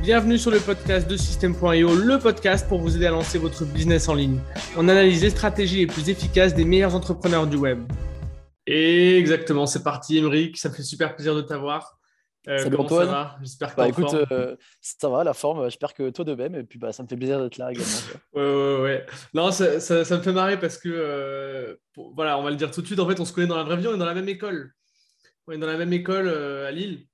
Bienvenue sur le podcast de System.io, le podcast pour vous aider à lancer votre business en ligne. On analyse les stratégies les plus efficaces des meilleurs entrepreneurs du web. Et exactement, c'est parti, Émeric. Ça me fait super plaisir de t'avoir. Euh, Salut comment ça va? J'espère que bah, écoute, euh, ça va, la forme. J'espère que toi de même. Et puis, bah, ça me fait plaisir d'être là également. ouais, ouais, ouais. Non, ça, ça, me fait marrer parce que, euh, voilà, on va le dire tout de suite. En fait, on se connaît dans la vraie vie, on est dans la même école. On est dans la même école à Lille.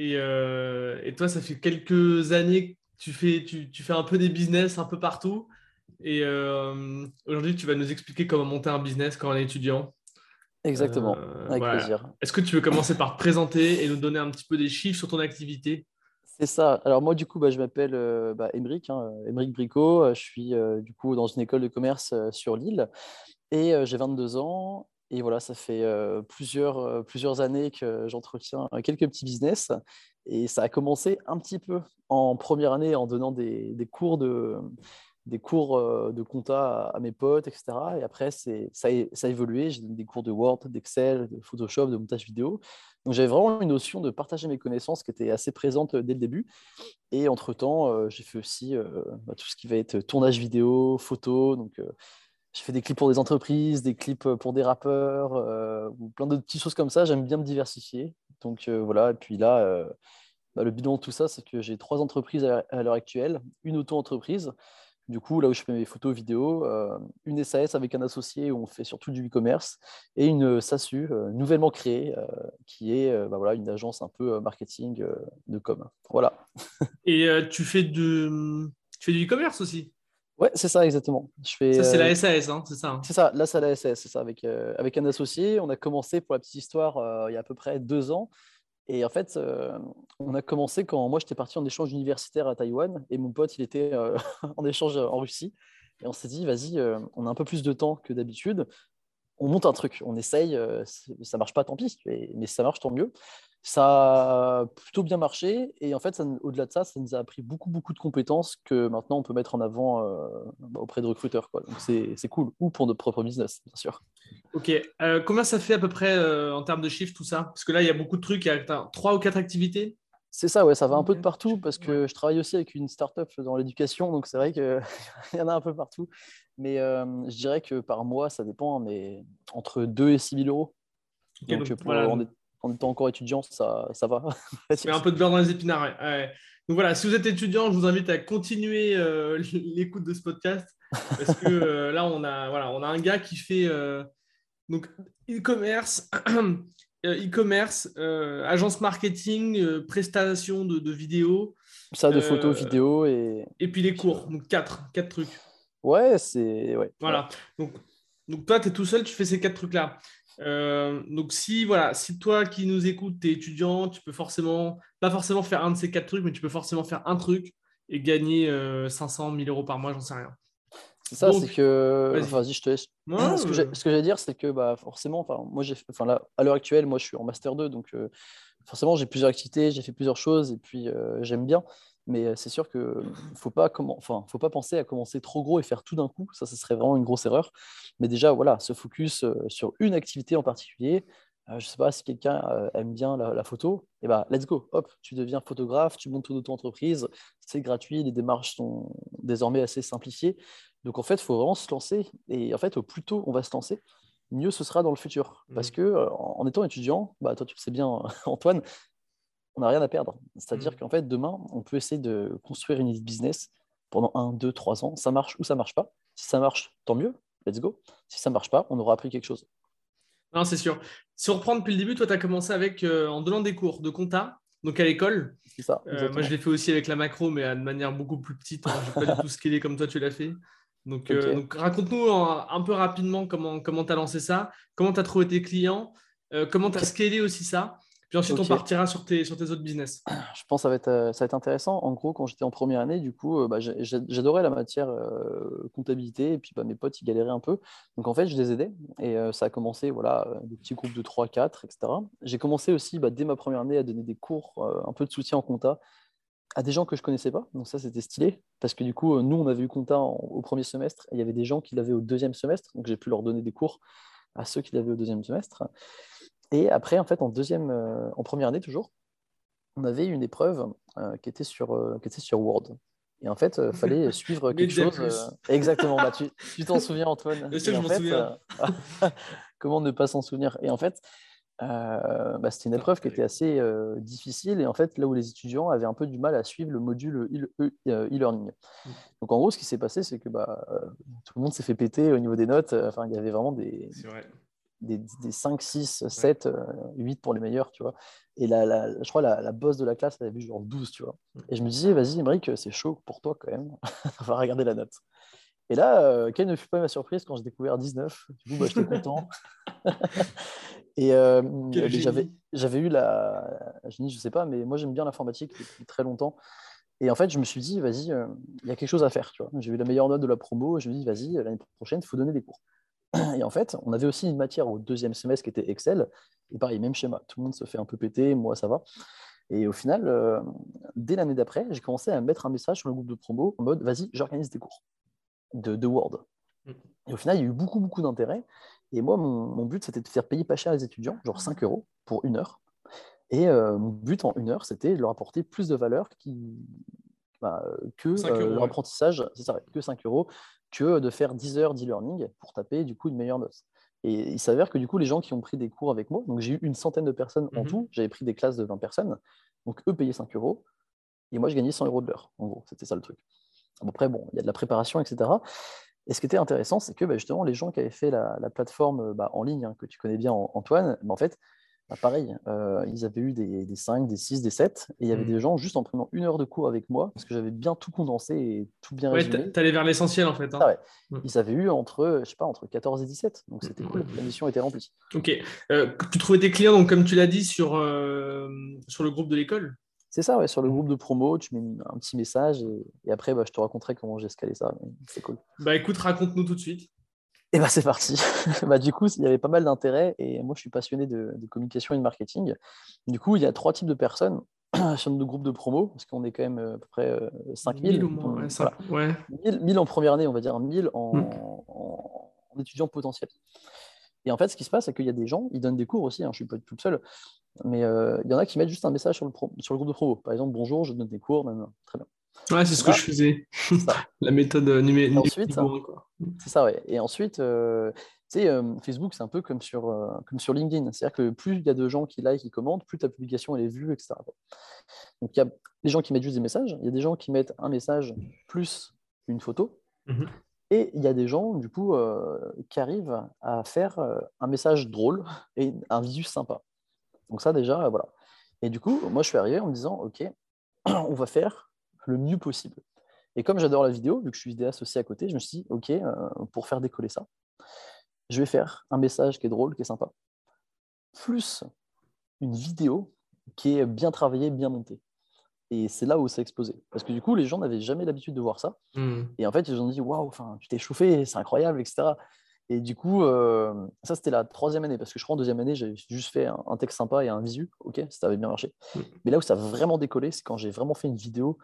Et, et, toi, ça fait quelques années que tu fais, tu, tu, fais un peu des business un peu partout. Et aujourd'hui, tu vas nous expliquer comment monter un business quand on est étudiant. Exactement, euh, avec plaisir. Est-ce que tu veux commencer par te présenter et nous donner un petit peu des chiffres sur ton activité? C'est ça. Alors moi, du coup, bah, je m'appelle euh, bah, Émeric, hein, Bricot. Je suis euh, du coup dans une école de commerce sur Lille et j'ai 22 ans. Et voilà, ça fait plusieurs, plusieurs années que j'entretiens quelques petits business. Et ça a commencé un petit peu en première année en donnant des, des cours de, des cours de compta à, mes potes, etc. Et après, ça a, ça a évolué. J'ai donné des cours de Word, d'Excel, de Photoshop, de montage vidéo. Donc j'avais vraiment une notion de partager mes connaissances qui était assez présente dès le début. Et entre-temps, j'ai fait aussi bah, tout ce qui va être tournage vidéo, photo. Donc j'ai fait des clips pour des entreprises, des clips pour des rappeurs, ou plein de petites choses comme ça. J'aime bien me diversifier. Donc voilà, et puis là, bah, le bilan de tout ça, c'est que j'ai trois entreprises à l'heure actuelle, une auto-entreprise du coup, là où je fais mes photos, vidéos, euh, une SAS avec un associé où on fait surtout du e-commerce et une SASU euh, nouvellement créée euh, qui est bah voilà, une agence un peu marketing de com. Voilà. et tu fais, de... tu fais du e-commerce aussi? Ouais, c'est ça, exactement. Je fais, ça, c'est la SAS, hein, c'est ça hein C'est ça, là, c'est la SAS, c'est ça. Avec, avec un associé, on a commencé, pour la petite histoire, il y a à peu près deux ans. Et en fait, euh, on a commencé quand moi j'étais parti en échange universitaire à Taïwan et mon pote il était euh, en échange en Russie. Et on s'est dit, vas-y, euh, on a un peu plus de temps que d'habitude. On monte un truc, on essaye, ça marche pas, tant pis, mais ça marche, tant mieux. Ça a plutôt bien marché et en fait, au-delà de ça, ça nous a appris beaucoup, beaucoup de compétences que maintenant on peut mettre en avant euh, bah, auprès de recruteurs. Donc c'est cool, ou pour notre propre business, bien sûr. Ok, euh, ça fait à peu près euh, en termes de chiffres tout ça? Parce que là, il y a beaucoup de trucs, il y a trois ou quatre activités? C'est ça, ouais, ça va un peu de partout parce que je travaille aussi avec une startup dans l'éducation, donc c'est vrai qu'il y en a un peu partout. Mais je dirais que par mois, ça dépend, hein, mais entre 2 et 6 000 euros. donc, pour, en étant encore étudiant, ça, ça va. Mais un peu de beurre dans les épinards. Donc voilà, si vous êtes étudiant, je vous invite à continuer euh, l'écoute de ce podcast parce que euh, là, on a, voilà, on a un gars qui fait euh, donc e-commerce, e-commerce, agence marketing, prestation de, de, vidéos. Ça, de photos, vidéos et. Et puis les cours, donc quatre, quatre trucs. Ouais, c'est. Ouais. Voilà. Donc, donc toi, tu es tout seul, tu fais ces quatre trucs-là. Euh, donc si voilà, si toi qui nous écoutes, tu es étudiant, tu peux forcément, pas forcément faire un de ces quatre trucs, mais tu peux forcément faire un truc et gagner 500, euh, 1000 euros par mois, j'en sais rien. C'est ça, c'est que. Vas-y, je te laisse. ce que j'ai j'allais dire, c'est que bah, forcément, moi, j'ai, enfin, là, à l'heure actuelle, moi, je suis en Master 2, donc euh, forcément, j'ai plusieurs activités, j'ai fait plusieurs choses, et puis j'aime bien. Mais c'est sûr qu'il ne faut, pas enfin, faut pas penser à commencer trop gros et faire tout d'un coup. Ça, ce serait vraiment une grosse erreur. Mais déjà, voilà, se focus sur une activité en particulier. Je ne sais pas si quelqu'un aime bien la, photo. Et eh bah, let's go. Hop, tu deviens photographe, tu montes ton auto-entreprise. C'est gratuit. Les démarches sont désormais assez simplifiées. Donc, en fait, il faut vraiment se lancer. Et en fait, au plus tôt on va se lancer, mieux ce sera dans le futur. Parce mmh. que en étant étudiant, bah, toi, tu le sais bien, Antoine, on n'a rien à perdre. C'est-à-dire mm. qu'en fait, demain, on peut essayer de construire une idée de business pendant un, deux, trois ans. Ça marche ou ça marche pas. Si ça marche, tant mieux, let's go. Si ça marche pas, on aura appris quelque chose. Non, c'est sûr. Si on reprend depuis le début, toi, tu as commencé avec, euh, en donnant des cours de compta, donc à l'école. C'est ça. Euh, moi, je l'ai fait aussi avec la macro, mais de manière beaucoup plus petite. Hein. Je ne pas du tout scaler comme toi, tu l'as fait. Donc, euh, donc raconte-nous un, peu rapidement comment tu as lancé ça, comment tu as trouvé tes clients, comment tu as scalé aussi ça. Puis ensuite, on partira sur tes, sur tes autres business. Je pense que ça va être, euh, ça va être intéressant. En gros, quand j'étais en première année, du coup, euh, bah, j'adorais la matière euh, comptabilité et puis bah, mes potes, ils galéraient un peu. Donc en fait, je les aidais et ça a commencé, voilà, des petits groupes de 3, 4, etc. J'ai commencé aussi, bah, dès ma première année, à donner des cours, un peu de soutien en compta à des gens que je connaissais pas. Donc ça, c'était stylé parce que du coup, nous, on avait eu compta au premier semestre et il y avait des gens qui l'avaient au deuxième semestre. Donc j'ai pu leur donner des cours à ceux qui l'avaient au deuxième semestre. Et après, en fait, en deuxième, euh, en première année toujours, on avait une épreuve qui, était sur, qui était sur Word. Et en fait, il fallait suivre quelque chose. exactement. Bah, tu t'en souviens, Antoine sûr, je m'en souviens. comment ne pas s'en souvenir? Et en fait, euh, bah, c'était une épreuve qui était assez euh, difficile et en fait là où les étudiants avaient un peu du mal à suivre le module euh, e-learning. Mm. Donc en gros ce qui s'est passé c'est que bah, tout le monde s'est fait péter au niveau des notes, enfin il y avait vraiment des, des, 5, 6, 7, 8 pour les meilleurs, tu vois. Et la, je crois la, la boss de la classe elle avait vu genre 12, tu vois. Mm. Et je me disais vas-y Emmerich c'est chaud pour toi quand même, on va regarder la note. Et là, quelle ne fut pas ma surprise quand j'ai découvert 19 Du coup, bah, j'étais content. Et euh, j'avais eu la. Je ne sais pas, mais moi j'aime bien l'informatique depuis très longtemps. Et en fait, je me suis dit, vas-y, euh, il y a quelque chose à faire. J'ai eu la meilleure note de la promo. Et je me dis, vas-y, l'année prochaine, il faut donner des cours. Et en fait, on avait aussi une matière au deuxième semestre qui était Excel. Et pareil, même schéma. Tout le monde se fait un peu péter. Moi, ça va. Et au final, euh, dès l'année d'après, j'ai commencé à mettre un message sur le groupe de promo en mode, vas-y, j'organise des cours de, de Word. Mm. Et au final, il y a eu beaucoup, beaucoup d'intérêt. Et moi, mon, but, c'était de faire payer pas cher les étudiants, genre 5 euros pour une heure. Et euh, mon but en une heure, c'était de leur apporter plus de valeur qui, bah, que euh, leur apprentissage, c'est ça, que 5 euros, que de faire 10 heures d'e-learning pour taper du coup une meilleure note. Et il s'avère que du coup, les gens qui ont pris des cours avec moi, donc j'ai eu une centaine de personnes en mhm. tout, j'avais pris des classes de 20 personnes, donc eux payaient 5 euros, et moi je gagnais 100 euros de l'heure, en gros, c'était ça le truc. Après, bon, il y a de la préparation, etc. Et ce qui était intéressant, c'est que bah, justement, les gens qui avaient fait la, plateforme bah, en ligne, hein, que tu connais bien, Antoine, bah, en fait, pareil, euh, ils avaient eu des, des, 5, des 6, des 7, et il y avait mmh. des gens juste en prenant une heure de cours avec moi, parce que j'avais bien tout condensé et tout bien ouais, résumé. allais vers l'essentiel en fait. Hein. Ah mmh. Ils avaient eu entre, je sais pas, entre 14 et 17, donc c'était cool, la mission était remplie. Ok. Euh, tu trouvais tes clients, donc comme tu l'as dit, sur, euh, sur le groupe de l'école? C'est ça, ouais, sur le groupe de promo, tu mets un petit message et, après, bah, je te raconterai comment j'ai escalé ça. C'est cool. Bah écoute, raconte-nous tout de suite. Et bah c'est parti. bah, du coup, il y avait pas mal d'intérêt et moi, je suis passionné de, communication et de marketing. Du coup, il y a trois types de personnes sur notre groupe de promo, parce qu'on est quand même euh, à peu près 5000. Euh, ouais, 1000, en première année, on va dire 1000 en, en, en étudiants potentiels. Et en fait, ce qui se passe, c'est qu'il y a des gens, ils donnent des cours aussi, hein, je ne suis pas tout seul, mais euh, il y en a qui mettent juste un message sur le, sur le groupe de promo. Par exemple, bonjour, je donne des cours, très bien. Ouais, c'est ce que je faisais. La méthode euh, numérique. Ensuite, c'est ça, ouais. Et ensuite, euh, tu sais, Facebook, c'est un peu comme sur, comme sur LinkedIn. C'est-à-dire que plus il y a de gens qui like, qui commentent, plus ta publication elle est vue, etc. Donc, il y a des gens qui mettent juste des messages. Il y a des gens qui mettent un message plus une photo. Mhm. Et il y a des gens, du coup, qui arrivent à faire un message drôle et un visu sympa. Donc ça, déjà, voilà. Et du coup, moi, je suis arrivé en me disant, OK, on va faire le mieux possible. Et comme j'adore la vidéo, vu que je suis vidéaste aussi à côté, je me suis dit, OK, euh, pour faire décoller ça, je vais faire un message qui est drôle, qui est sympa, plus une vidéo qui est bien travaillée, bien montée. Et c'est là où ça a explosé. Parce que du coup, les gens n'avaient jamais l'habitude de voir ça. Mmh. Et en fait, ils ont dit, waouh, tu t'es chauffé, c'est incroyable, etc. Et du coup, euh, ça, c'était la troisième année, parce que je crois en deuxième année, j'ai juste fait un, texte sympa et un visu. Ok, ça avait bien marché. Mm. Mais là où ça a vraiment décollé, c'est quand j'ai vraiment fait une vidéo.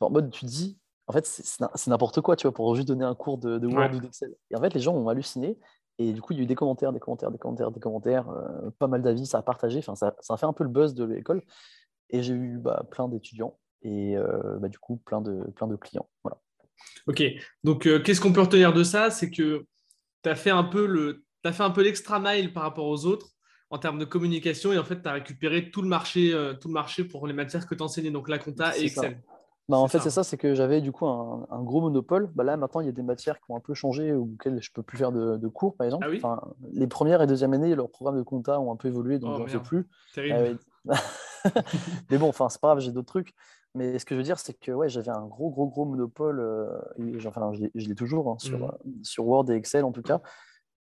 En mode, tu dis, en fait, c'est n'importe quoi, tu vois, pour juste donner un cours de, Word ou d'Excel. Et en fait, les gens ont halluciné. Et du coup, il y a eu des commentaires, des commentaires, des commentaires, des commentaires, euh, pas mal d'avis, ça a partagé. Enfin, ça, ça, a fait un peu le buzz de l'école. Et j'ai eu bah, plein d'étudiants et euh, bah, du coup, plein de, plein de clients. Voilà. Ok, donc qu'est-ce qu'on peut retenir de ça? C'est que tu as fait un peu le, as fait un peu l'extra mile par rapport aux autres en termes de communication et en fait, tu as récupéré tout le marché, euh, tout le marché pour les matières que tu enseignais, donc la compta et Excel. Bah, en fait, c'est ça, c'est que j'avais du coup un, gros monopole. Bah, là, maintenant, il y a des matières qui ont un peu changé ou auxquelles je peux plus faire de, cours, par exemple. Ah les premières et deuxième années, leurs programmes de compta ont un peu évolué, donc oh, j'en fais plus. Ah mais bon, enfin, c'est pas grave, j'ai d'autres trucs. Mais ce que je veux dire, c'est que ouais, j'avais un gros, gros, gros monopole, euh, et, enfin, je l'ai toujours hein, sur, mmh. euh, sur Word et Excel en tout cas.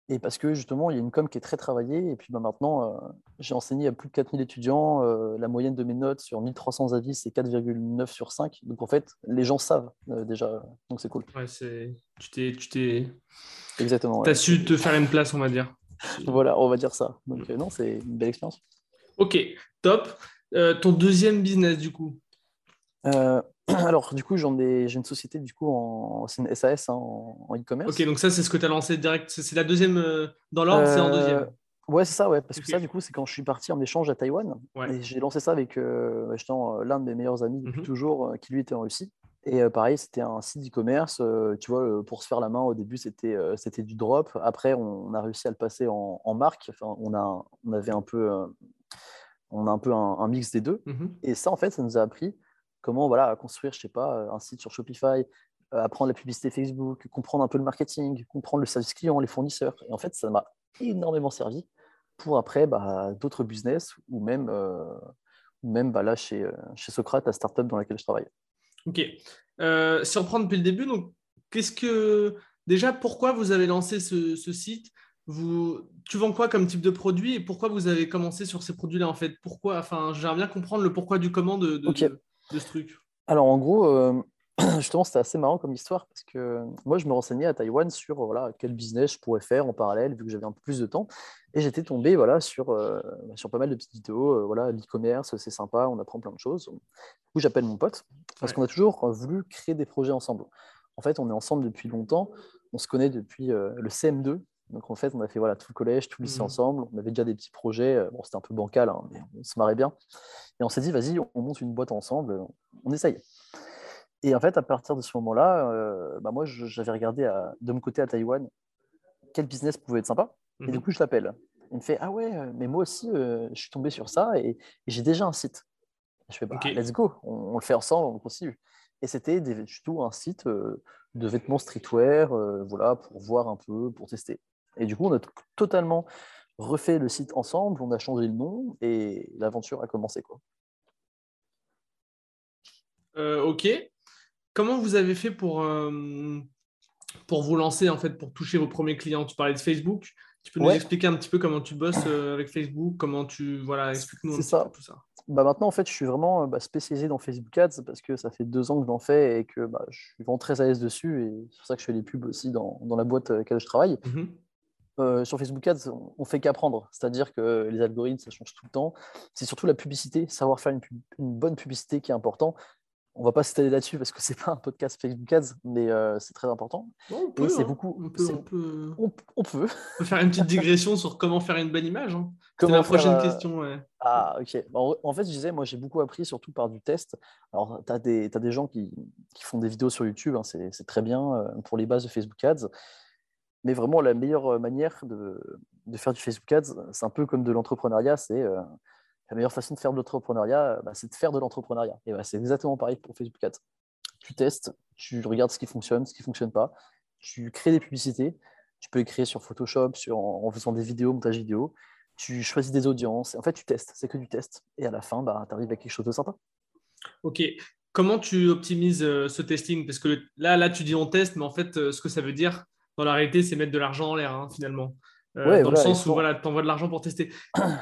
Et parce que justement, il y a une com qui est très travaillée. Et puis bah, maintenant, euh, j'ai enseigné à plus de 4000 étudiants. la moyenne de mes notes sur 1300 avis, c'est 4,9 sur 5. Donc en fait, les gens savent déjà. Donc c'est cool. Ouais, tu t'es. Tu t'es... Exactement. Tu as su te faire une place, on va dire. voilà, on va dire ça. Donc non, c'est une belle expérience. Ok, top. ton deuxième business, du coup? Euh, alors, du coup, j'ai une société du coup en, une SAS hein, en e-commerce. ok, donc ça, c'est ce que tu as lancé direct. C'est la deuxième euh, dans l'ordre, c'est en deuxième. Euh, Ouais, c'est ça, ouais. Parce que ça, du coup, c'est quand je suis parti en échange à Taïwan. Ouais. Et j'ai lancé ça avec euh, justement, euh, l'un de mes meilleurs amis depuis Mhm. toujours, qui lui était en Russie. Et euh, pareil, c'était un site d'e-commerce. euh, tu vois, euh, pour se faire la main, au début, c'était c'était du drop. Après, on, on a réussi à le passer en, en marque. Enfin, on, a, on avait un peu, on a un, peu un, un mix des deux. Mhm. Et ça, en fait, ça nous a appris comment voilà, construire, je sais pas, un site sur Shopify, euh, apprendre la publicité Facebook, comprendre un peu le marketing, comprendre le service client, les fournisseurs. Et en fait, ça m'a énormément servi pour après bah, d'autres business ou même, euh, ou même bah, là chez, euh, chez Socrate, la startup dans laquelle je travaille. Ok. Euh, si on reprend depuis le début, donc qu'est-ce que déjà pourquoi vous avez lancé ce, ce site? Vous, tu vends quoi comme type de produit et pourquoi vous avez commencé sur ces produits-là en fait? Pourquoi Enfin, j'aimerais bien comprendre le pourquoi du comment de, de, Ok. de- de ce truc. Alors en gros, euh, justement, c'était assez marrant comme histoire parce que moi, je me renseignais à Taïwan sur voilà, quel business je pourrais faire en parallèle vu que j'avais un peu plus de temps. Et j'étais tombé voilà, sur, euh, sur pas mal de petites vidéos. euh, voilà, L'e-commerce, c'est sympa, on apprend plein de choses. Du coup, j'appelle mon pote parce Ouais. qu'on a toujours voulu créer des projets ensemble. En fait, on est ensemble depuis longtemps. On se connaît depuis euh, le CM2. Donc en fait, on a fait voilà, tout le collège, tout le lycée Mhm. ensemble. On avait déjà des petits projets. euh, Bon, c'était un peu bancal, hein, mais on se marrait bien. Et on s'est dit, vas-y, on monte une boîte ensemble, on essaye. Et en fait, à partir de ce moment-là, euh, bah moi, j'avais regardé à- de mon côté à Taïwan quel business pouvait être sympa. Et du Mhm. coup, je l'appelle. Il me fait Ah ouais, euh, mais moi aussi, euh, je suis tombé sur ça et, et j'ai déjà un site. Je fais bah. Let's go, on, on le fait ensemble, on continue. Et c'était du tout un site euh, de vêtements streetwear, voilà, pour voir un peu, pour tester. Et du coup, on a totalement refait le site ensemble, on a changé le nom et l'aventure a commencé. Quoi. Euh, ok. Comment vous avez fait pour, euh, pour vous lancer, en fait, pour toucher vos premiers clients? Tu parlais de Facebook. Tu peux nous Ouais. expliquer un petit peu comment tu bosses euh, avec Facebook Comment tu. Voilà, explique-nous un C'est petit ça. peu tout ça. Bah maintenant, en fait, je suis vraiment bah, spécialisé dans Facebook Ads parce que ça fait deux ans que je l'en fais et que bah, je suis vraiment très à l'aise dessus. Et c'est pour ça que je fais les pubs aussi dans, dans la boîte avec laquelle je travaille. Mhm. Euh, sur Facebook Ads, on, fait qu'apprendre. C'est-à-dire que les algorithmes, ça change tout le temps. C'est surtout la publicité, savoir faire une, pub- une bonne publicité qui est important. On va pas s'étaler là-dessus parce que c'est pas un podcast Facebook Ads, mais euh, c'est très important. On peut, c'est hein. beaucoup- On peut, c'est- on peut- On, on peut. on peut faire une petite digression sur comment faire une bonne image. hein. Comment ma prochaine faire, euh, question. ouais. Ah, ok. Bah, En fait, je disais, moi, j'ai beaucoup appris, surtout par du test. Alors, tu as, des gens qui, qui font des vidéos sur YouTube, hein, c'est c'est très bien pour les bases de Facebook Ads. Mais vraiment, la meilleure euh, manière de, faire du Facebook Ads, c'est un peu comme de l'entrepreneuriat. C'est euh, la meilleure façon de faire de l'entrepreneuriat, bah, c'est de faire de l'entrepreneuriat. Et bah, c'est exactement pareil pour Facebook Ads. Tu testes, tu regardes ce qui fonctionne, ce qui ne fonctionne pas. Tu crées des publicités. Tu peux les créer sur Photoshop, sur, en, faisant des vidéos, montage vidéo tu choisis des audiences. En fait, tu testes, c'est que du test. Et à la fin, bah, tu arrives à quelque chose de sympa. Ok. Comment tu optimises euh, ce testing? Parce que là, là, tu dis on teste, mais en fait, euh, ce que ça veut dire, dans la réalité, c'est mettre de l'argent en l'air, hein, finalement. Euh, Ouais, dans voilà, le sens où voilà, tu envoies de l'argent pour tester.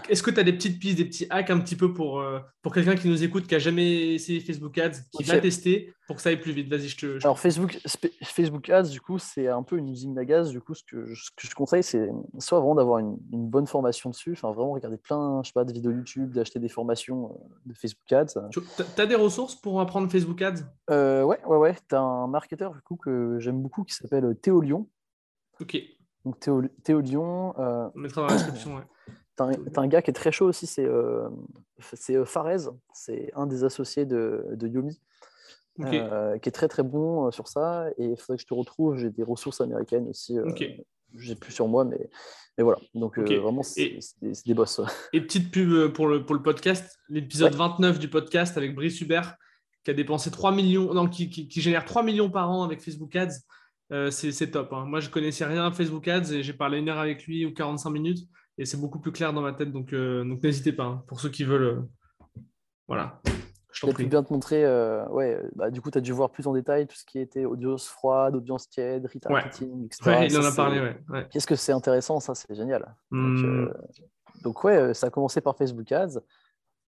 Est-ce que tu as des petites pistes, des petits hacks un petit peu pour, euh, pour quelqu'un qui nous écoute, qui n'a jamais essayé Facebook Ads, qui Ok. va tester pour que ça aille plus vite? Vas-y, je te. je- Alors, Facebook, Ads, du coup, c'est un peu une usine à gaz. Du coup, ce que, je- ce que je conseille, c'est soit vraiment d'avoir une, une bonne formation dessus, enfin, vraiment regarder plein, je sais pas, de vidéos YouTube, d'acheter des formations euh, de Facebook Ads. Tu as des ressources pour apprendre Facebook Ads? Euh, ouais, ouais, ouais. Tu as un marketeur, du coup, que j'aime beaucoup qui s'appelle Théo Lyon. Ok, Donc, Théo, Théo Lyon, euh, on mettra dans la description. ouais. T'as un, gars qui est très chaud aussi, c'est euh, c'est, euh, Farez, c'est un des associés de, de Yomi, Ok, euh, qui est très très bon euh, sur ça. Et il faudrait que je te retrouve, j'ai des ressources américaines aussi, euh, ok. j'ai plus sur moi, mais, mais voilà. Donc vraiment, c'est des, boss. Et petite pub pour le, pour le podcast, l'épisode Ouais. 29 du podcast avec Brice Hubert, qui a dépensé 3 millions, non, qui, qui- qui génère 3 millions par an avec Facebook Ads. Euh, c'est top. hein. Moi, je connaissais rien à Facebook Ads et j'ai parlé une heure avec lui ou 45 minutes et c'est beaucoup plus clair dans ma tête. Donc, euh, donc n'hésitez pas hein, pour ceux qui veulent. euh, Voilà, je t'en prie. bien te montrer, euh, ouais, bah, du coup, tu as dû voir plus en détail tout ce qui était audience froide, audience tiède, retargeting, etc. Ouais, il Ça, en a parlé, ouais. ouais. Qu'est-ce que c'est intéressant, ça, c'est génial. Donc, Hmm, donc ouais, ça a commencé par Facebook Ads.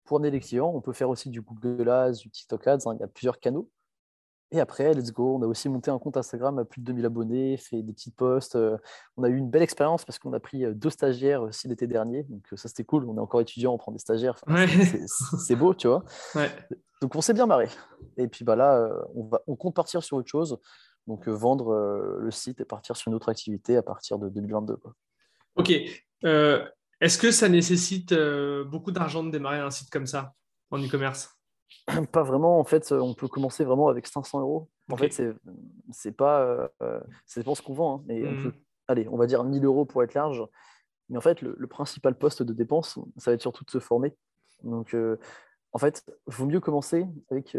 Pour les clients, on peut faire aussi du Google Ads, du TikTok Ads, hein, il y a plusieurs canaux. Et après, let's go, on a aussi monté un compte Instagram à plus de 2000 abonnés, fait des petits posts. euh, on a eu une belle expérience parce qu'on a pris euh, deux stagiaires aussi l'été dernier. Donc euh, ça, c'était cool. On est encore étudiant, on prend des stagiaires. Enfin, Ouais. c'est- beau, tu vois. ouais. Donc on s'est bien marré. Et puis bah là, euh, on, va, on compte partir sur autre chose. Donc euh, vendre euh, le site et partir sur une autre activité à partir de 2022. quoi. Ok. Euh, Est-ce que ça nécessite beaucoup d'argent de démarrer un site comme ça en e-commerce? Pas vraiment. En fait, on peut commencer vraiment avec 500 euros. En fait, c'est pas. c'est ce qu'on vend. Hein, mais on peut, mmh. allez, on va dire 1000 euros pour être large. Mais en fait, le, principal poste de dépense, ça va être surtout de se former. Donc, en fait, il vaut mieux commencer avec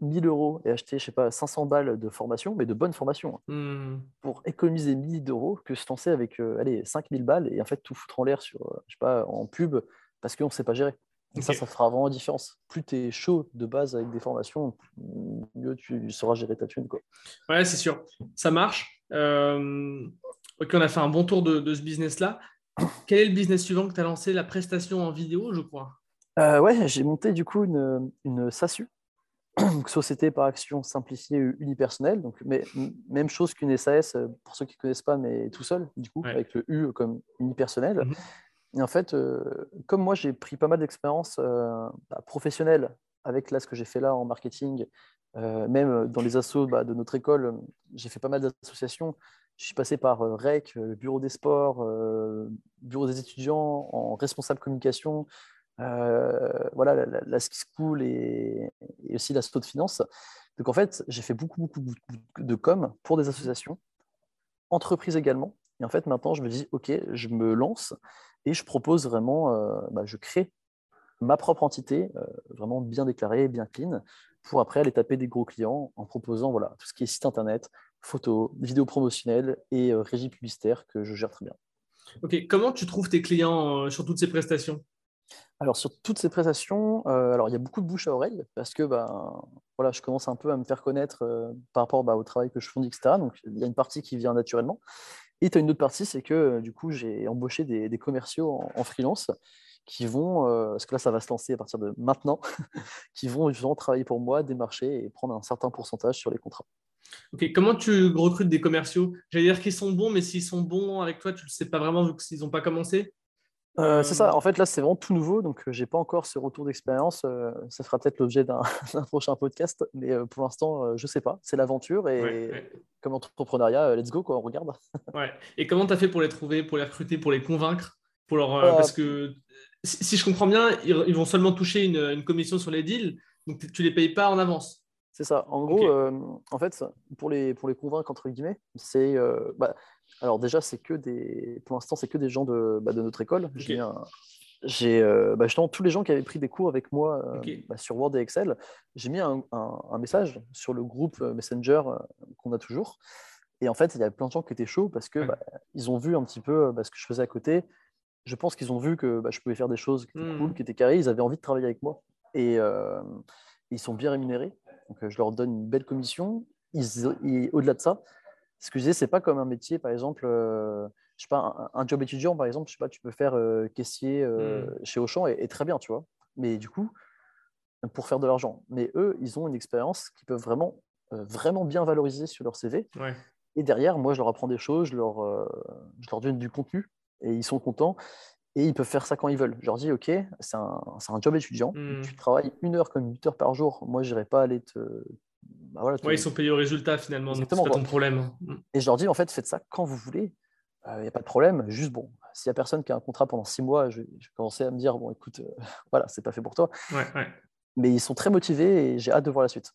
1000 euros et acheter, je sais pas, 500 balles de formation, mais de bonne formation, hein, mmh. pour économiser 1000 euros que se lancer avec euh, allez, 5000 balles et en fait tout foutre en l'air sur, euh, je sais pas, en pub parce qu'on ne sait pas gérer. Ça, ça fera vraiment la différence. Plus tu es chaud de base avec des formations, mieux tu sauras gérer ta thune. Quoi. Ouais, c'est sûr. Ça marche. Euh, ok, on a fait un bon tour de, de ce business-là. Quel est le business suivant que tu as lancé La prestation en vidéo, je crois? ouais, j'ai monté du coup une, une SASU société par action simplifiée unipersonnelle. Donc, mais, même chose qu'une SAS, euh, pour ceux qui ne connaissent pas, mais tout seul, du coup, avec le U comme unipersonnel. Mhm. Et en fait, euh, comme moi, j'ai pris pas mal d'expérience euh, bah, professionnelle avec là, ce que j'ai fait là en marketing, même dans les assos bah, de notre école, j'ai fait pas mal d'associations. Je suis passé par REC, le bureau des sports, bureau des étudiants, en responsable communication, euh, voilà, la, la, school et, aussi la de finance. Donc en fait, j'ai fait beaucoup, beaucoup, de com pour des associations, entreprises également. Et en fait, maintenant, je me dis, OK, je me lance et je propose vraiment, euh, bah, je crée ma propre entité, euh, vraiment bien déclarée, bien clean, pour après aller taper des gros clients en proposant voilà, tout ce qui est site internet, photos, vidéos promotionnelles et régie publicitaire que je gère très bien. Ok, comment tu trouves tes clients sur toutes ces prestations? Alors, sur toutes ces prestations, euh, alors, il y a beaucoup de bouche à oreille parce que ben, voilà, je commence un peu à me faire connaître euh, par rapport bah, au travail que je fournis, etc. Donc, il y a une partie qui vient naturellement. Et tu as une autre partie, c'est que euh, du coup, j'ai embauché des, commerciaux en, freelance qui vont, parce que là, ça va se lancer à partir de maintenant, qui vont justement travailler pour moi, démarcher et prendre un certain pourcentage sur les contrats. Ok, comment tu recrutes des commerciaux? J'allais dire qu'ils sont bons, mais s'ils sont bons avec toi, tu ne le sais pas vraiment vu qu'ils n'ont pas commencé? Euh, c'est ça. En fait, là, c'est vraiment tout nouveau, donc je euh, j'ai pas encore ce retour d'expérience. Euh, ça fera peut-être l'objet d'un prochain podcast, mais pour l'instant, je sais pas. C'est l'aventure et comme entrepreneuriat, let's go, quoi, on regarde. ouais. Et comment tu as fait pour les trouver, pour les recruter, pour les convaincre pour leur, Parce que si, je comprends bien, ils, vont seulement toucher une, commission sur les deals, donc tu les payes pas en avance. C'est ça. En gros, en fait, pour les, pour les convaincre, entre guillemets, c'est. Bah, alors déjà, c'est que des, pour l'instant, c'est que des gens de, bah, de notre école. J'ai, euh, bah, justement tous les gens qui avaient pris des cours avec moi euh, bah, sur Word et Excel. J'ai mis un, message sur le groupe euh, Messenger qu'on a toujours. Et en fait, il y avait plein de gens qui étaient chauds parce que ils ont vu un petit peu ce que je faisais à côté. Je pense qu'ils ont vu que je pouvais faire des choses qui étaient cool, mmh. qui étaient carrées. Ils avaient envie de travailler avec moi. Et ils sont bien rémunérés. Donc, je leur donne une belle commission. au-delà de ça, ce que je disais, c'est pas comme un métier, par exemple, euh, je sais pas, un, job étudiant, par exemple, je sais pas, tu peux faire euh, caissier euh, mmh. chez Auchan et, très bien, tu vois. Mais du coup, pour faire de l'argent. Mais eux, ils ont une expérience qui peuvent vraiment, vraiment bien valoriser sur leur CV. Et derrière, moi, je leur apprends des choses, je leur, je leur donne du contenu et ils sont contents. Et ils peuvent faire ça quand ils veulent. Je leur dis, OK, c'est un, un, job étudiant. Mmh. Tu travailles une heure comme 8 heures par jour. Moi, je n'irai pas aller te, bah ils sont payés au résultat finalement, c'est pas ton problème. Et je leur dis en fait, faites ça quand vous voulez, il euh, n'y a pas de problème. Juste bon, s'il n'y a personne qui a un contrat pendant six mois, je, vais commencer à me dire bon, écoute, euh, voilà, c'est pas fait pour toi. Mais ils sont très motivés et j'ai hâte de voir la suite.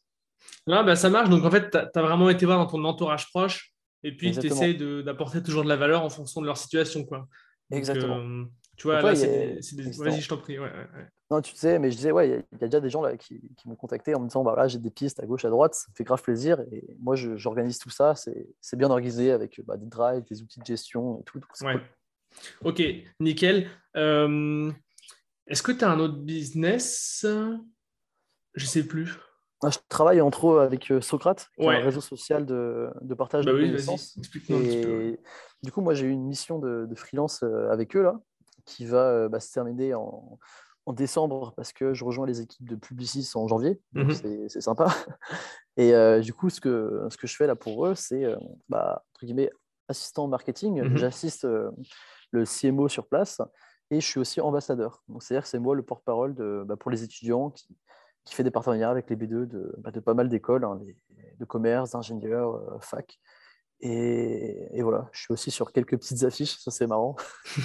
Là, bah, ça marche. Donc en fait, tu as, vraiment été voir dans ton entourage proche et puis tu essaies d'apporter toujours de la valeur en fonction de leur situation. Quoi. Exactement. Euh, tu vois, là, c'est des... Vas-y, je t'en prie. Non, tu sais, mais je disais, ouais, il y, a déjà des gens là, qui, m'ont contacté en me disant, bah, là, j'ai des pistes à gauche, à droite, ça me fait grave plaisir. Et moi, j'organise tout ça. C'est bien organisé avec bah, des drives, des outils de gestion et tout. Ok, nickel. Euh, est-ce que tu as un autre business? Je sais plus. Ah, je travaille entre autres avec euh, Socrate, qui un réseau social de, partage bah de connaissances. Et du coup, moi, j'ai eu une mission de, freelance euh, avec eux là, qui va euh, bah, se terminer en, décembre parce que je rejoins les équipes de Publicis en janvier. Mhm. c'est sympa. Et euh, du coup, ce que, ce que je fais là pour eux, c'est, euh, bah, entre guillemets, assistant marketing. Mhm. J'assiste le CMO sur place et je suis aussi ambassadeur. Donc c'est-à-dire que c'est moi le porte-parole bah, pour les étudiants qui, qui fait des partenariats avec les B2 de, de pas mal d'écoles, hein, de commerce, d'ingénieurs, fac. Et, et, voilà, je suis aussi sur quelques petites affiches, ça c'est marrant.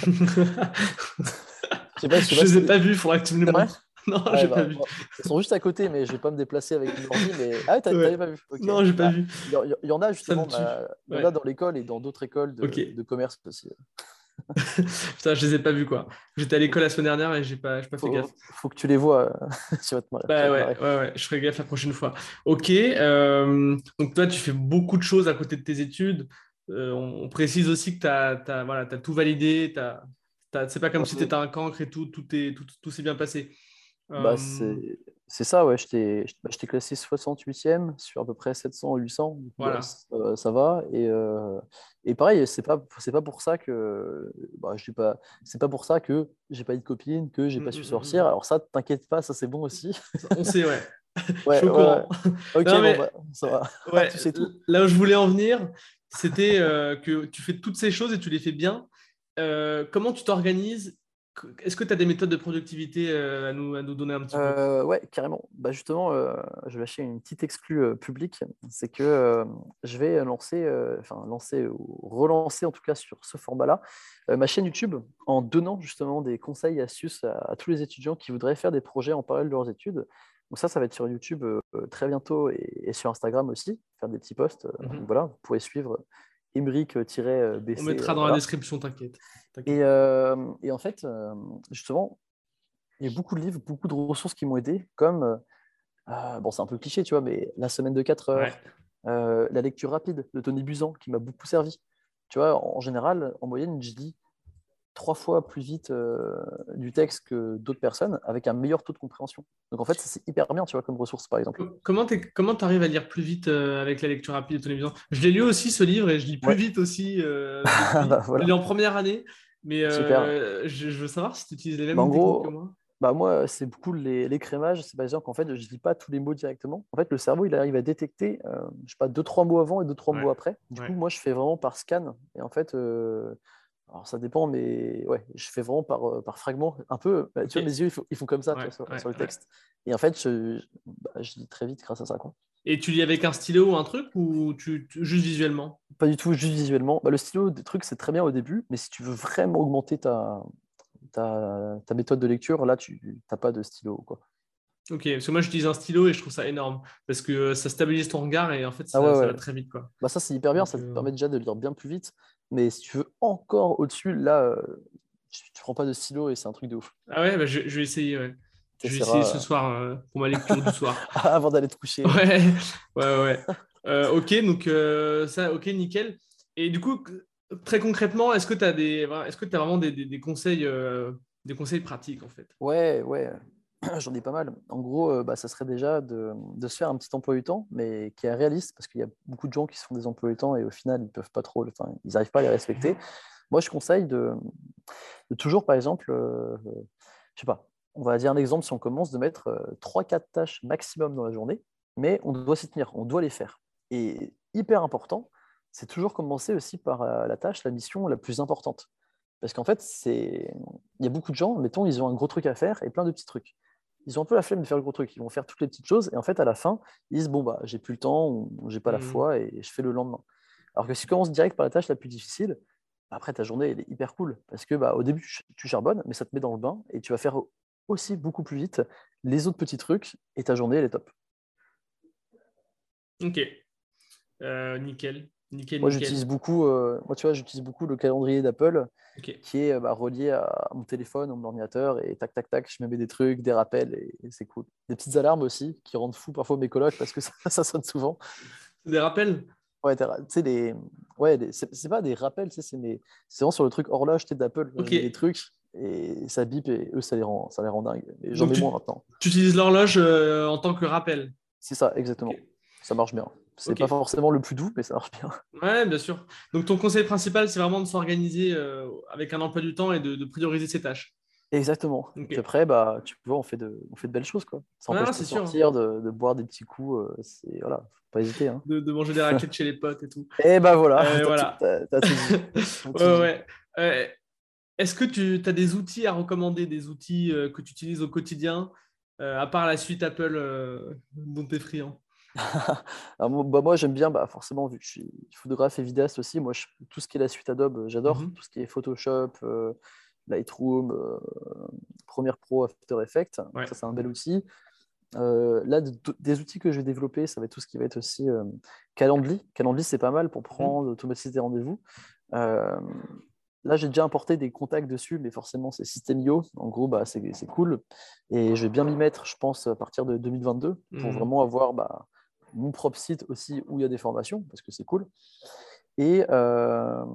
je ne les ai pas vues, il faudra que tu me les montres. Non, ouais, j'ai bah, pas vu. Ils sont juste à côté, mais je vais pas me déplacer avec une ordi. Mais... Ah, t'avais Ouais. pas vu Ok. Non, j'ai pas Bah, vu. Il y, en a justement bah, y en a dans l'école et dans d'autres écoles de, de commerce aussi. Putain, je les ai pas vus quoi. J'étais à l'école la semaine dernière et j'ai pas, pas fait gaffe. faut que tu les vois. tu vas te marrer. tu vas Bah ouais, ouais, ouais, je ferai gaffe la prochaine fois. Ok, euh, donc toi, tu fais beaucoup de choses à côté de tes études. Euh, on, on précise aussi que tu as, voilà, t'as tout validé. C'est pas comme si tu étais un cancre et tout, tout, est, tout, tout s'est bien passé. Bah, Euh, c'est ça, ouais. Je t'ai bah, classé 68e sur à peu près 700 ou 800. donc, Voilà. bah, ça, va. Et, euh, et pareil, c'est pas, pas pour ça que. Bah, je dis pas, c'est pas pour ça que j'ai pas eu de copine, que j'ai Mm, pas su mm, sortir. Alors, ça, t'inquiète pas, ça c'est bon aussi. on sait, ouais. Ouais, je suis au ouais, courant. Ok, Non, bon, bah, ça va. Ouais, Tu sais tout. Là où je voulais en venir, c'était euh, que tu fais toutes ces choses et tu les fais bien. Euh, comment tu t'organises Est-ce que tu as des méthodes de productivité euh, à, nous, à nous donner un petit peu? Euh, ouais, carrément. Bah, justement, euh, je vais lâcher une petite exclue euh, publique. C'est que je vais lancer, enfin lancer ou relancer en tout cas sur ce format-là, ma chaîne YouTube en donnant justement des conseils et astuces à, à tous les étudiants qui voudraient faire des projets en parallèle de leurs études. Donc ça, ça va être sur YouTube très bientôt et, et sur Instagram aussi, faire des petits posts. Donc voilà, vous pourrez suivre Emric-BC. On mettra dans voilà. la description, t'inquiète. Et, euh, et en fait, euh, justement, il y a beaucoup de livres, beaucoup de ressources qui m'ont aidé, comme, euh, euh, bon, c'est un peu cliché, tu vois, mais La semaine de 4 heures, Ouais. euh, La lecture rapide de Tony Buzan, qui m'a beaucoup servi. Tu vois, en, en général, en moyenne, je lis trois fois plus vite euh, du texte que d'autres personnes, avec un meilleur taux de compréhension. Donc en fait, c'est hyper bien, tu vois, comme ressource, par exemple. Comment tu comment arrives à lire plus vite euh, avec la lecture rapide de Buzan Je l'ai lu aussi ce livre et je lis plus Ouais. vite aussi. euh, Ah, bah, voilà. Je l'ai en première année, mais euh, je, je veux savoir si tu utilises les mêmes Bah, en gros, que moi. Bah moi, c'est beaucoup l'écrémage. C'est par qu'en fait, je ne lis pas tous les mots directement. En fait, le cerveau, il arrive à détecter, je sais pas, deux, trois mots avant et deux, trois Ouais. mots après. Du Ouais. coup, moi, je fais vraiment par scan. Et en fait, alors ça dépend, mais ouais, je fais vraiment par, euh, par fragment. Un peu, bah, tu vois, mes yeux, ils font, ils font comme ça Ouais, sur, ouais, sur le ouais. texte. Et en fait, je, bah, je lis très vite grâce à ça. Quoi. Et tu lis avec un stylo ou un truc ou tu, tu- juste visuellement? Pas du tout, juste visuellement. Bah, le stylo, des trucs, c'est très bien au début, mais si tu veux vraiment augmenter ta, ta, ta méthode de lecture, là, tu n'as pas de stylo. Quoi. Ok, parce que moi j'utilise un stylo et je trouve ça énorme parce que euh, ça stabilise ton regard et en fait ça, Ah ouais, ça ouais. va très vite quoi. Bah ça, c'est hyper bien, Donc, ça te euh, permet déjà de lire bien plus vite. Mais si tu veux encore au-dessus, là, euh, tu, tu prends pas de stylo et c'est un truc de ouf. Ah ouais, bah, je, je vais essayer. ouais. Je vais essayer ce soir euh, pour ma lecture du soir. avant d'aller te coucher. Ouais, ouais, ouais. Euh, ok, donc euh, ça, ok, nickel. Et du coup, très concrètement, est-ce que tu as des, que as vraiment des, des- des conseils, des conseils pratiques en fait? Ouais, ouais, j'en ai pas mal. En gros, euh, bah, ça serait déjà de, de se faire un petit emploi du temps, mais qui est réaliste, parce qu'il y a beaucoup de gens qui se font des emplois du temps et au final, ils peuvent pas trop, enfin, ils n'arrivent pas à les respecter. Moi, je conseille de, de toujours, par exemple, euh, je sais pas, on va dire un exemple, si on commence, de mettre euh, 3-4 tâches maximum dans la journée, mais on doit s'y tenir, on doit les faire. Et hyper important, c'est toujours commencer aussi par euh, la tâche, la mission la plus importante. Parce qu'en fait, il y a beaucoup de gens, mettons, ils ont un gros truc à faire et plein de petits trucs. Ils ont un peu la flemme de faire le gros truc. Ils vont faire toutes les petites choses et en fait, à la fin, ils disent Bon, bah, j'ai plus le temps ou j'ai pas la Mhm. foi et je fais le lendemain. Alors que si tu commences direct par la tâche la plus difficile, après ta journée, elle est hyper cool parce que bah, au début, tu charbonnes, mais ça te met dans le bain et tu vas faire aussi beaucoup plus vite les autres petits trucs et ta journée, elle est top. Ok, Euh, nickel, nickel, Moi, j'utilise beaucoup, euh, moi, tu vois, j'utilise beaucoup le calendrier d'Apple qui est bah, relié à mon téléphone, à mon ordinateur, et tac, tac, tac, je me mets des trucs, des rappels, et, et c'est cool. Des petites alarmes aussi, qui rendent fou parfois mes colocs, parce que ça, ça sonne souvent. Des rappels? Ouais, tu sais, des... ouais c'est pas des rappels, c'est mes- vraiment sur le truc horloge d'Apple, je Ok. mets des trucs, et ça bip, et eux, ça les rend, ça les rend dingues. J'en mets moins maintenant. Tu utilises l'horloge euh, en tant que rappel? C'est ça, exactement. Ça marche bien. C'est Ok. pas forcément le plus doux, mais ça marche bien. Ouais, bien sûr. Donc ton conseil principal, c'est vraiment de s'organiser euh, avec un emploi du temps et de, de prioriser ses tâches. Exactement. Ok. Puis après, bah, tu vois, on fait de, on fait de belles choses, quoi. Ça Ouais, empêche de sortir, de, de boire des petits coups. euh, c'est voilà, faut pas hésiter. Hein. De, de manger des raquettes chez les potes et tout. Et bah voilà, Euh, voilà. Ouais, Est-ce que tu as des outils à recommander, des outils euh, que tu utilises au quotidien, à part la suite Apple dont tu es friand? bah, moi, j'aime bien, bah, forcément, vu que je suis photographe et vidéaste aussi, moi, tout ce qui est la suite Adobe, j'adore. Mhm. Tout ce qui est Photoshop, euh, Lightroom, euh, Premiere Pro, After Effects, ça, c'est un bel outil. Euh, là, des outils que je vais développer, ça va être tout ce qui va être aussi Calendly. Calendly, c'est pas mal pour mhm. prendre, automatiser des rendez-vous. Là, j'ai déjà importé des contacts dessus, mais forcément, c'est System.io. En gros, bah, c'est cool. Et je vais bien m'y mettre, je pense, à partir de 2022, pour mhm. vraiment avoir bah, mon propre site aussi où il y a des formations, parce que c'est cool. Et, euh,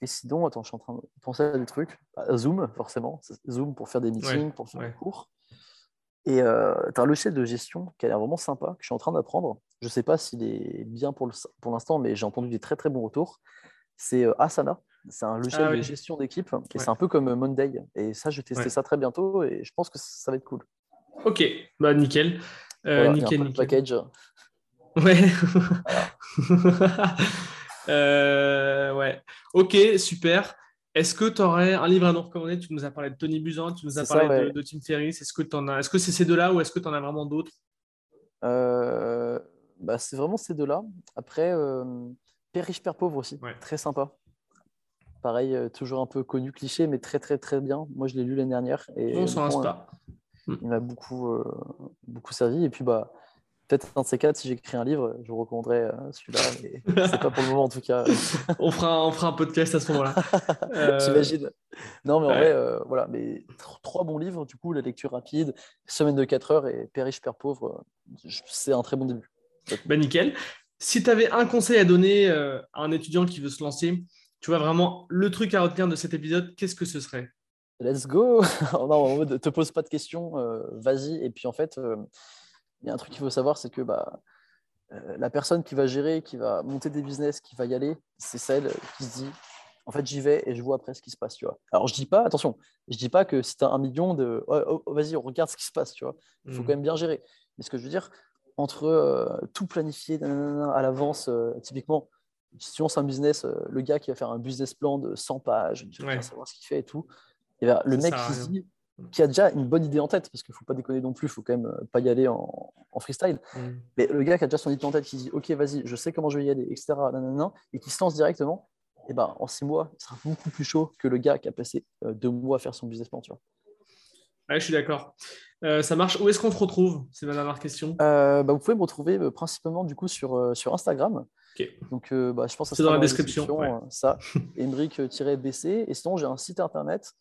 et sinon, attends, je suis en train de penser à des trucs. Bah, Zoom, forcément. Zoom pour faire des meetings, pour faire des cours. Et euh, tu as un logiciel de gestion qui a l'air vraiment sympa, que je suis en train d'apprendre. Je ne sais pas s'il est bien pour l'instant, mais j'ai entendu des très très bons retours. C'est euh, Asana. C'est un logiciel ah de gestion d'équipe et c'est un peu comme Monday. Et ça, je vais tester ça très bientôt et je pense que ça va être cool. Ok, bah nickel. Euh, nickel, nickel. package. Ouais. Euh, ouais. Ok, super. Est-ce que tu aurais un livre à nous recommander? Tu nous as parlé de Tony Buzan, tu nous as parlé de, Tim Ferriss. Est-ce que as... Est-ce que c'est ces deux-là ou est-ce que tu en as vraiment d'autres? Euh, bah, C'est vraiment ces deux-là. Après, Père riche, Père pauvre aussi. Très sympa. Pareil, euh, toujours un peu connu, cliché, mais très, très, très bien. Moi, je l'ai lu l'année dernière. Et On s'en pas. Il m'a beaucoup, euh, beaucoup servi. Et puis, bah, peut-être un de ces quatre, si j'écris un livre, je vous recommanderai euh, celui-là. Mais c'est pas pour le moment, en tout cas. on, fera, on fera un podcast à ce moment-là. J'imagine. Non, mais en vrai, voilà. Mais trois bons livres, du coup, La lecture rapide, Semaine de 4 heures et Père riche, Père pauvre, c'est un très bon début. Bah, nickel. Si tu avais un conseil à donner à un étudiant qui veut se lancer, tu vois vraiment le truc à retenir de cet épisode, qu'est-ce que ce serait? Let's go Non, ne te pose pas de questions, euh, vas-y. Et puis en fait, euh, il y a un truc qu'il faut savoir, c'est que bah, euh, la personne qui va gérer, qui va monter des business, qui va y aller, c'est celle qui se dit en fait, j'y vais et je vois après ce qui se passe, tu vois. Alors, je dis pas, attention, je dis pas que si tu as un million de, oh, oh, vas-y, on regarde ce qui se passe, tu vois. Il faut hmm. quand même bien gérer. Mais ce que je veux dire, entre tout planifier à l'avance, typiquement, si on c'est un business, euh, le gars qui va faire un business plan de 100 pages, qui va savoir ce qu'il fait et tout, et ben, le mec qui, a déjà une bonne idée en tête, parce qu'il ne faut pas déconner non plus, il faut quand même euh, pas y aller en, freestyle. Mm. Mais le gars qui a déjà son idée en tête, qui dit Ok, vas-y, je sais comment je vais y aller, etc., et qui se lance directement, et ben, en six mois, il sera beaucoup plus chaud que le gars qui a passé euh, deux mois à faire son business plan. Tu vois. Ouais, je suis d'accord. ça marche. Où est-ce qu'on te retrouve? C'est ma dernière question. bah, vous pouvez me retrouver principalement du coup sur, sur Instagram. Donc, euh, bah, je pense que c'est dans, la description. Euh, ça, emric-bc. Et sinon, j'ai un site internet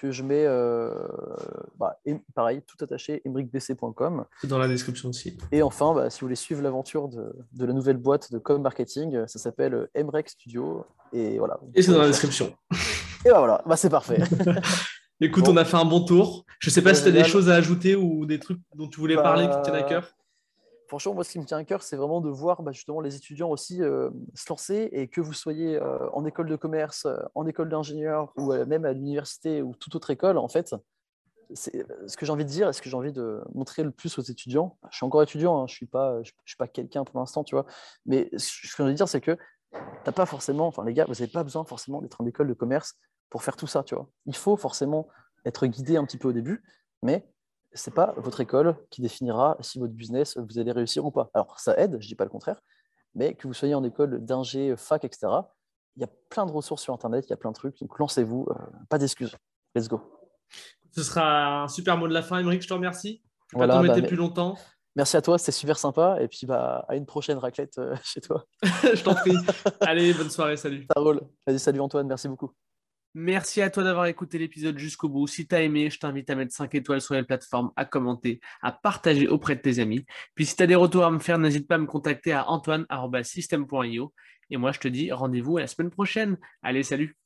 que je mets, euh, bah, pareil, tout attaché, emricbc.com. C'est dans la description aussi. Et enfin, bah, si vous voulez suivre l'aventure de, de, la nouvelle boîte de com marketing, ça s'appelle Emrec Studio. Et voilà. Et c'est dans la description. Et bah voilà, bah, c'est parfait. Écoute, on a fait un bon tour. Je ne sais pas si tu as des choses à ajouter ou des trucs dont tu voulais parler qui tiennent à cœur franchement, moi, ce qui me tient à cœur, c'est vraiment de voir bah, justement les étudiants aussi euh, se lancer et que vous soyez euh, en école de commerce, euh, en école d'ingénieur ou même à l'université ou toute autre école, en fait. Ce que j'ai envie de dire et ce que j'ai envie de montrer le plus aux étudiants. Je suis encore étudiant, hein, je ne suis pas, je, pas quelqu'un pour l'instant, tu vois. Mais ce que j'ai envie de dire, c'est que t'as pas forcément, enfin les gars, vous n'avez pas besoin forcément d'être en école de commerce pour faire tout ça, tu vois. Il faut forcément être guidé un petit peu au début, mais c'est pas votre école qui définira si votre business, vous allez réussir ou pas. Alors, ça aide, je ne dis pas le contraire, mais que vous soyez en école d'ingé, fac, etc., il y a plein de ressources sur Internet, il y a plein de trucs, donc lancez-vous, euh, pas d'excuses. Let's go. Ce sera un super mot de la fin, Émeric, je te remercie. Je ne vais pas t'embêter bah, plus longtemps. Merci à toi, c'était super sympa. Et puis bah, à une prochaine raclette euh, chez toi. je t'en prie. Allez, bonne soirée, salut. Ça roule. Vas-y, salut Antoine, merci beaucoup. Merci à toi d'avoir écouté l'épisode jusqu'au bout. Si tu as aimé, je t'invite à mettre 5 étoiles sur les plateformes, à commenter, à partager auprès de tes amis. Puis si tu as des retours à me faire, n'hésite pas à me contacter à antoine.system.io. Et moi, je te dis rendez-vous à la semaine prochaine. Allez, salut